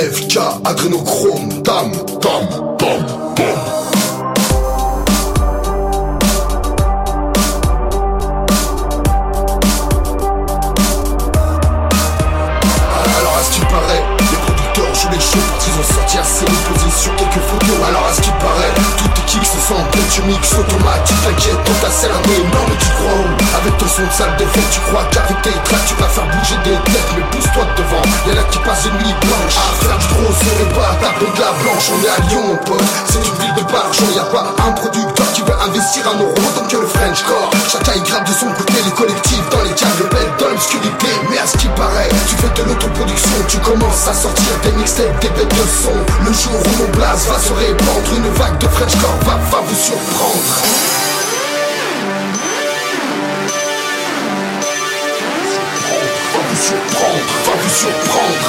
FK, adrénochrome, dam, dam, dam, dam. Alors à ce qui paraît, les producteurs jouent les shows Ils ont sorti assez posés sur quelques photos. Alors à ce qui paraît, tout est kick, se sent bête, tu mix automatique T'inquiète, on t'a cerné, non mais tu crois où? Avec ton son de salle d'effet, tu crois qu'avec tes tracks Tu vas faire bouger des têtes, mais pousse-toi de devant Y'en a qui passent une nuit blanche. À faire du gros les pas taper de la blanche. On est à Lyon mon pote, c'est une ville de barjon Y'a pas un producteur qui veut investir un euro Tant que le French core, chacun il gratte de son côté Les collectifs dans les câbles bêtes, dans l'obscurité. Mais à ce qui paraît, tu fais de l'autoproduction Tu commences à sortir des mixtapes, des bêtes de Le jour où mon blase va se répandre Une vague de French core va, va vous surprendre. Va vous surprendre, va vous surprendre.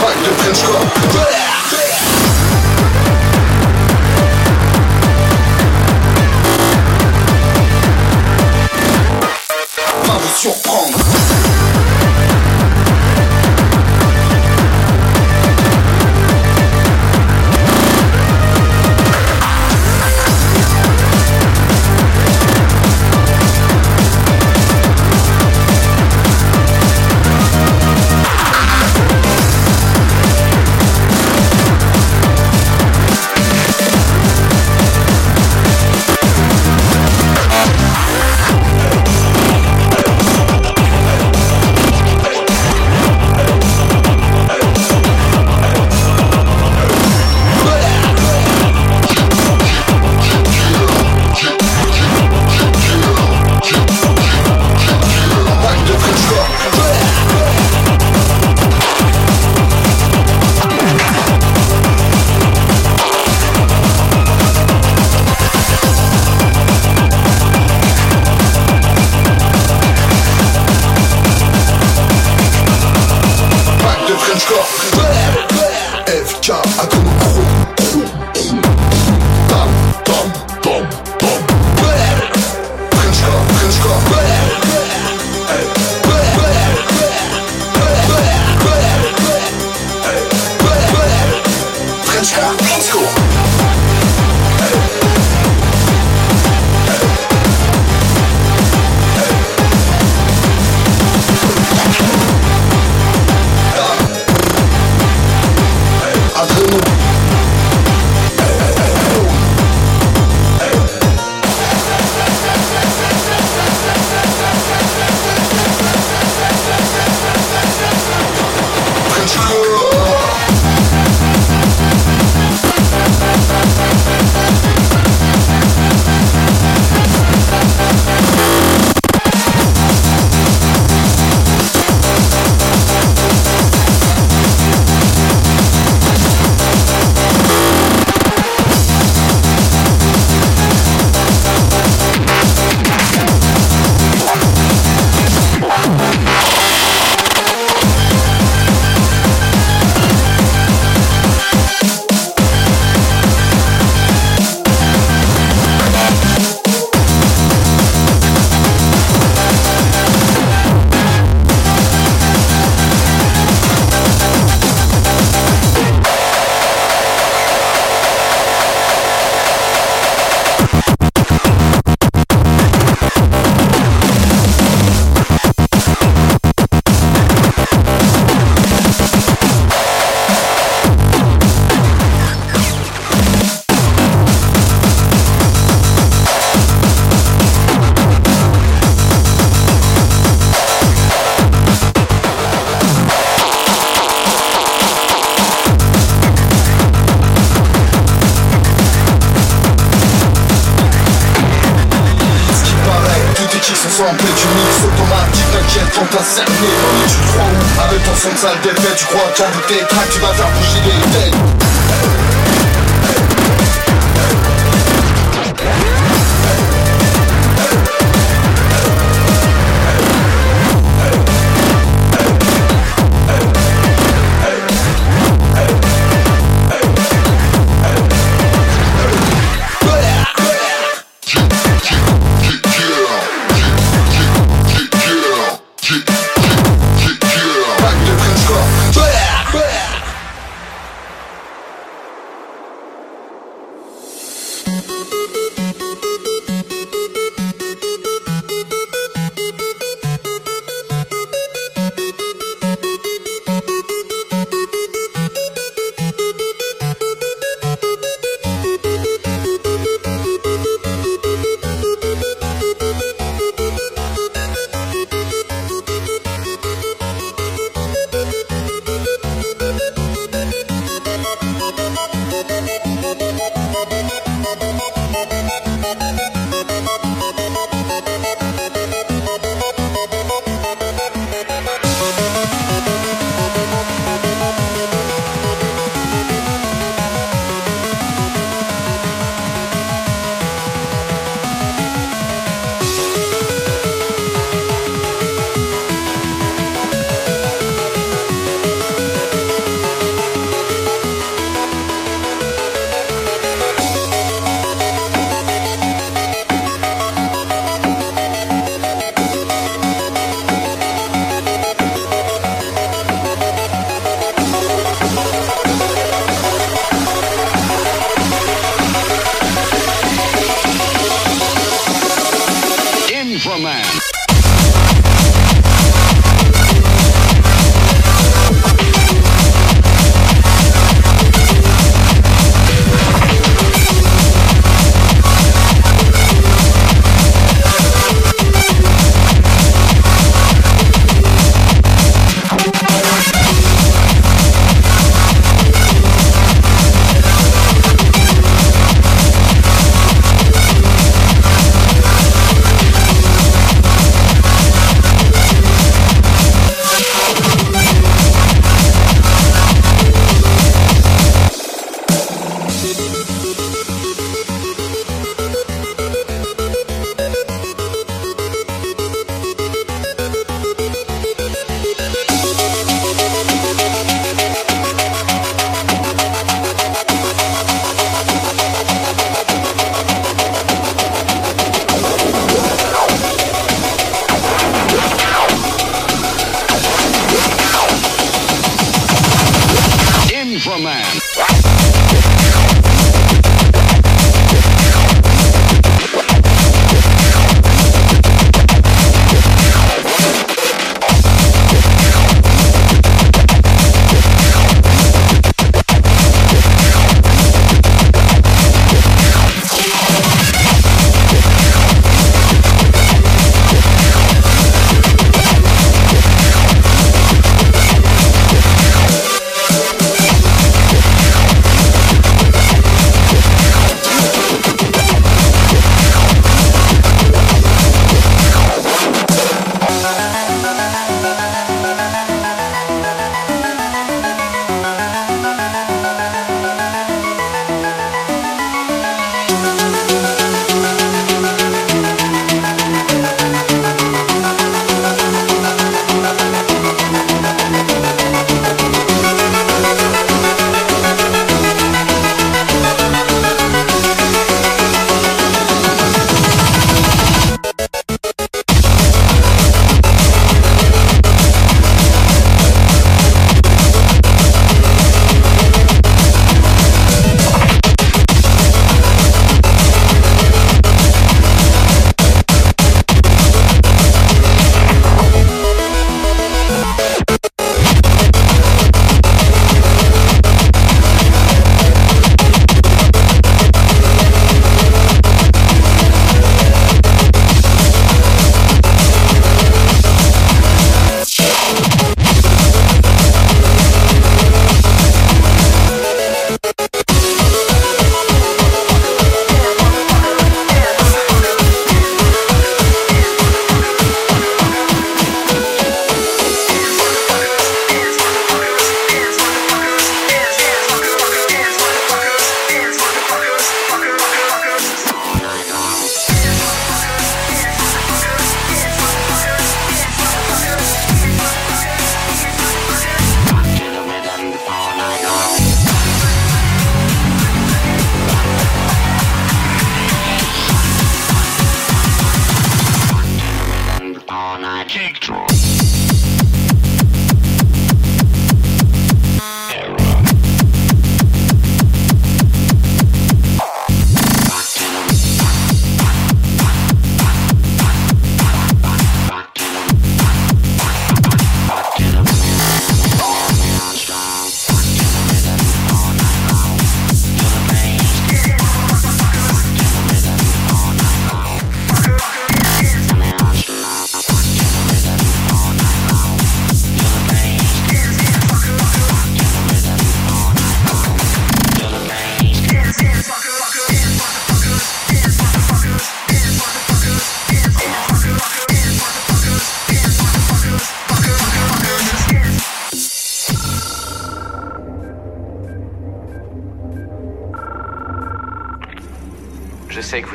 Vague de French Salle d'effet, tu crois tes tracks, tu vas faire bouger des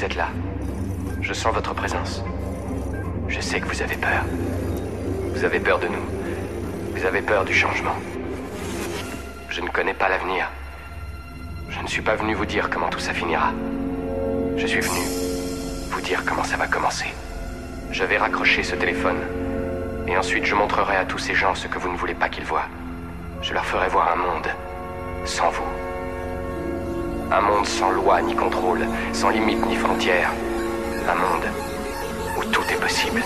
vous êtes là. Je sens votre présence. Je sais que vous avez peur. Vous avez peur de nous. Vous avez peur du changement. Je ne connais pas l'avenir. Je ne suis pas venu vous dire comment tout ça finira. Je suis venu vous dire comment ça va commencer. Je vais raccrocher ce téléphone. Et ensuite je montrerai à tous ces gens ce que vous ne voulez pas qu'ils voient. Je leur ferai voir un monde sans vous. Un monde sans loi ni contrôle, sans limite ni frontières. Un monde où tout est possible.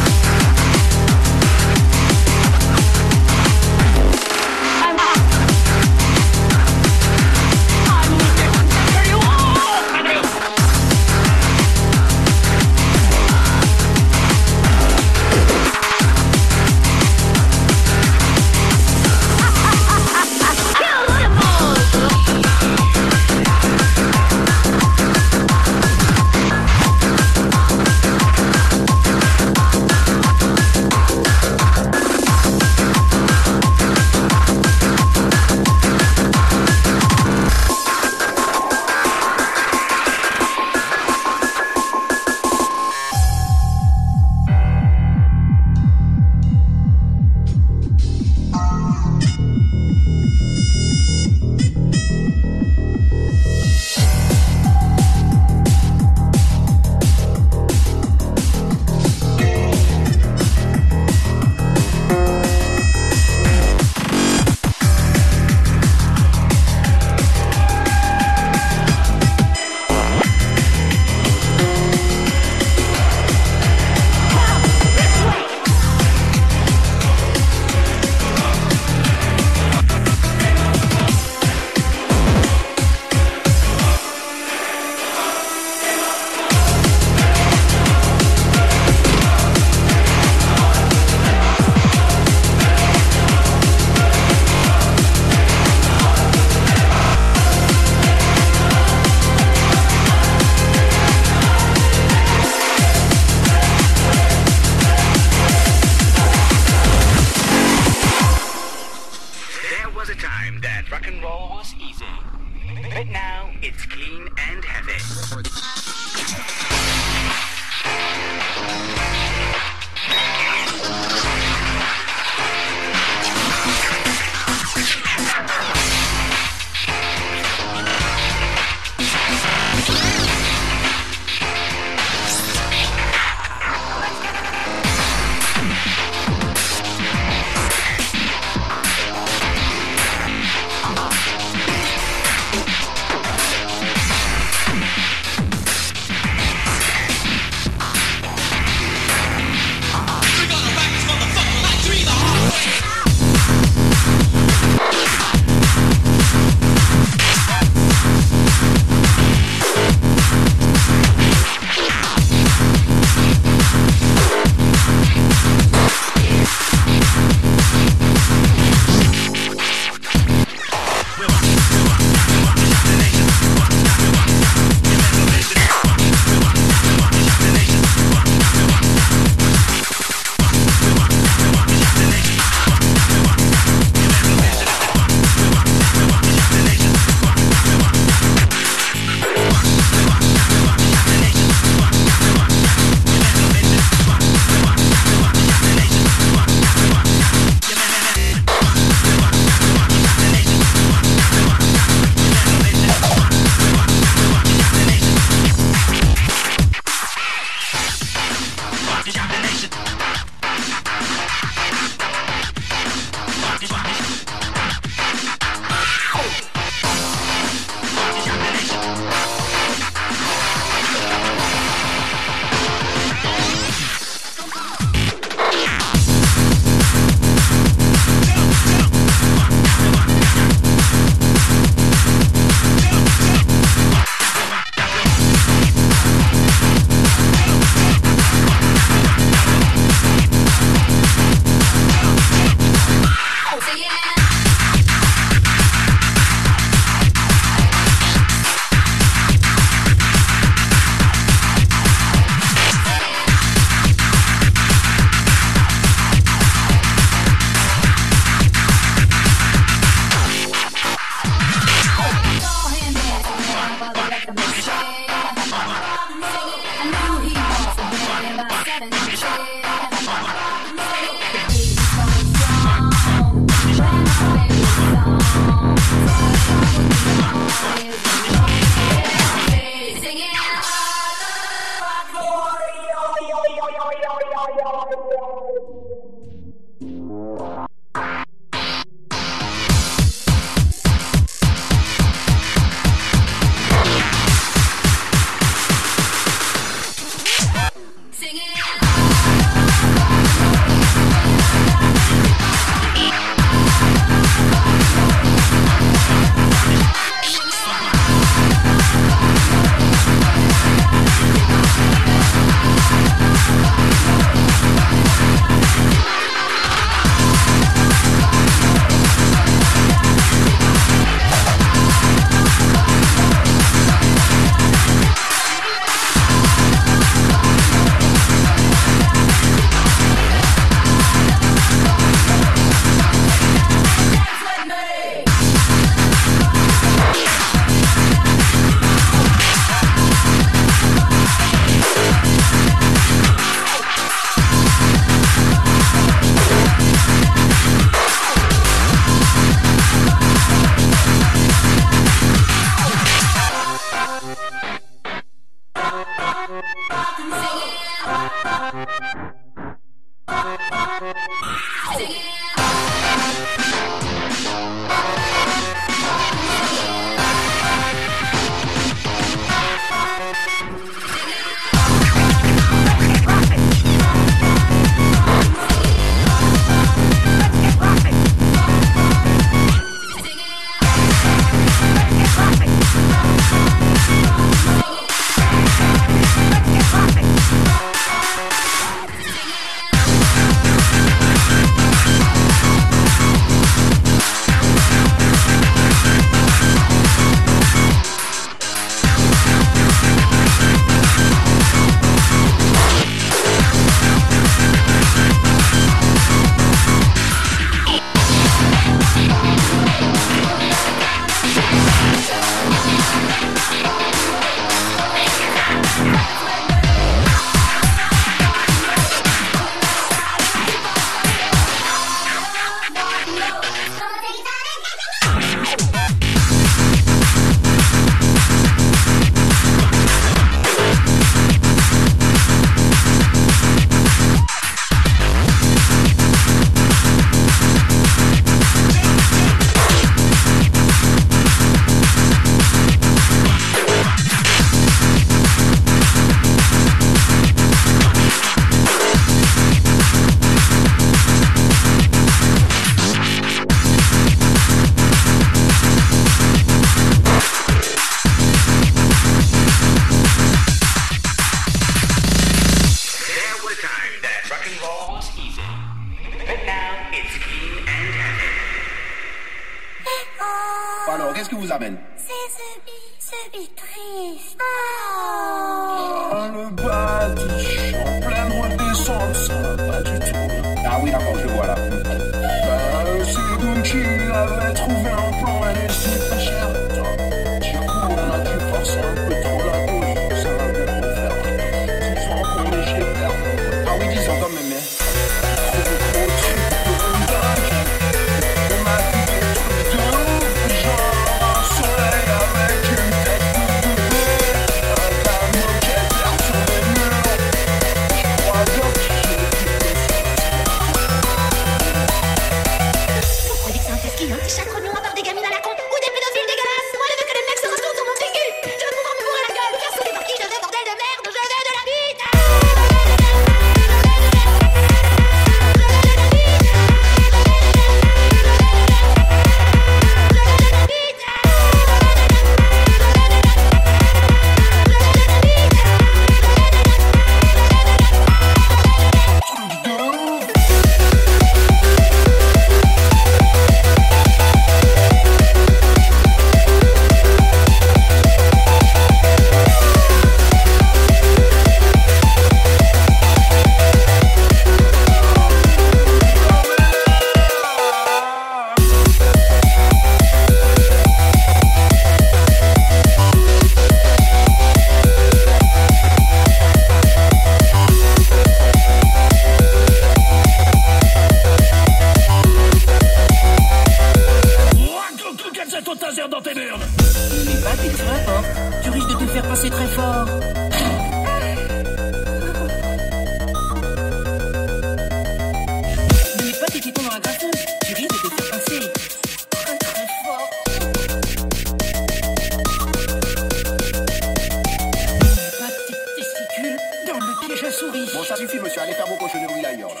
Bon, ça suffit, monsieur. Allez faire vos cochonneries ailleurs, là.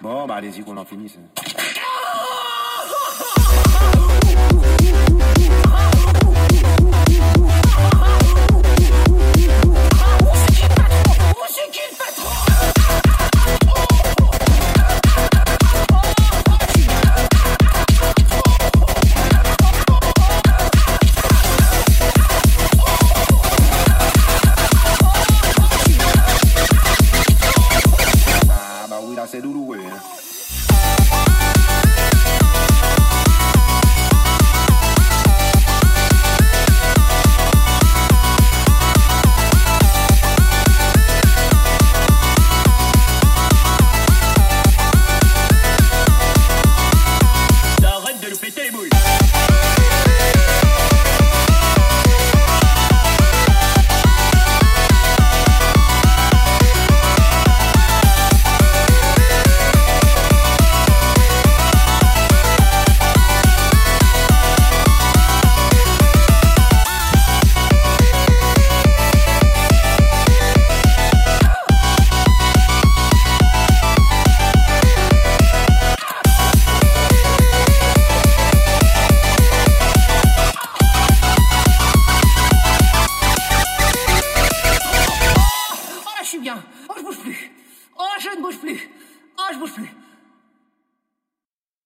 Bon, bah, allez-y, qu'on en finisse.